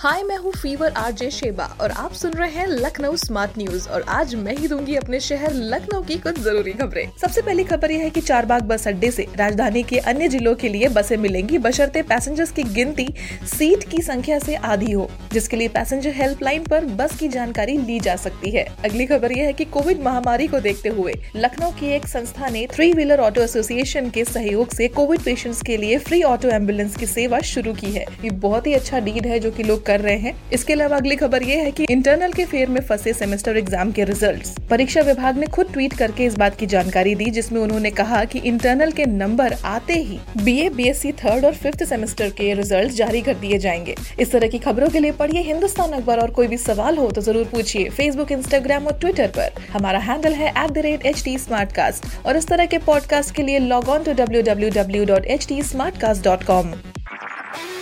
हाय, मैं हूँ fever RJ Sheba और आप सुन रहे हैं लखनऊ स्मार्ट न्यूज़ और आज मैं ही दूँगी अपने शहर लखनऊ की कुछ ज़रूरी खबरें। सबसे पहली खबर यह है कि चारबाग बस अड्डे से राजधानी के अन्य जिलों के लिए बसें मिलेंगी। बशर्ते पैसेंजर्स की गिनती सीट की संख्या से आधी हो, जिसके लिए पैसेंजर हेल्पलाइन पर बस की जानकारी ली जा सकती है। अगली खबर यह है की कोविड महामारी को देखते हुए लखनऊ की एक संस्था ने थ्री व्हीलर ऑटो एसोसिएशन के सहयोग से कोविड पेशेंट्स के लिए फ्री ऑटो एंबुलेंस की सेवा शुरू की है। ये बहुत ही अच्छा डीड है जो की लोग कर रहे हैं। इसके अलावा अगली खबर ये है कि इंटरनल के फेयर में फंसे सेमेस्टर एग्ज़ाम के रिजल्ट्स परीक्षा विभाग ने खुद ट्वीट करके इस बात की जानकारी दी, जिसमें उन्होंने कहा कि इंटरनल के नंबर आते ही बीए बीएससी थर्ड और फिफ्थ सेमेस्टर के रिज़ल्ट जारी कर दिए जाएँगे। इस तरह की खबरों के लिए पढ़िए हिंदुस्तान अखबार और कोई भी सवाल हो तो ज़रूर पूछिए फेसबुक इंस्टाग्राम और ट्विटर पर। हमारा हैंडल है एट और इस तरह के पॉडकास्ट के लिए log on to W W W dot H T Smartcast dot com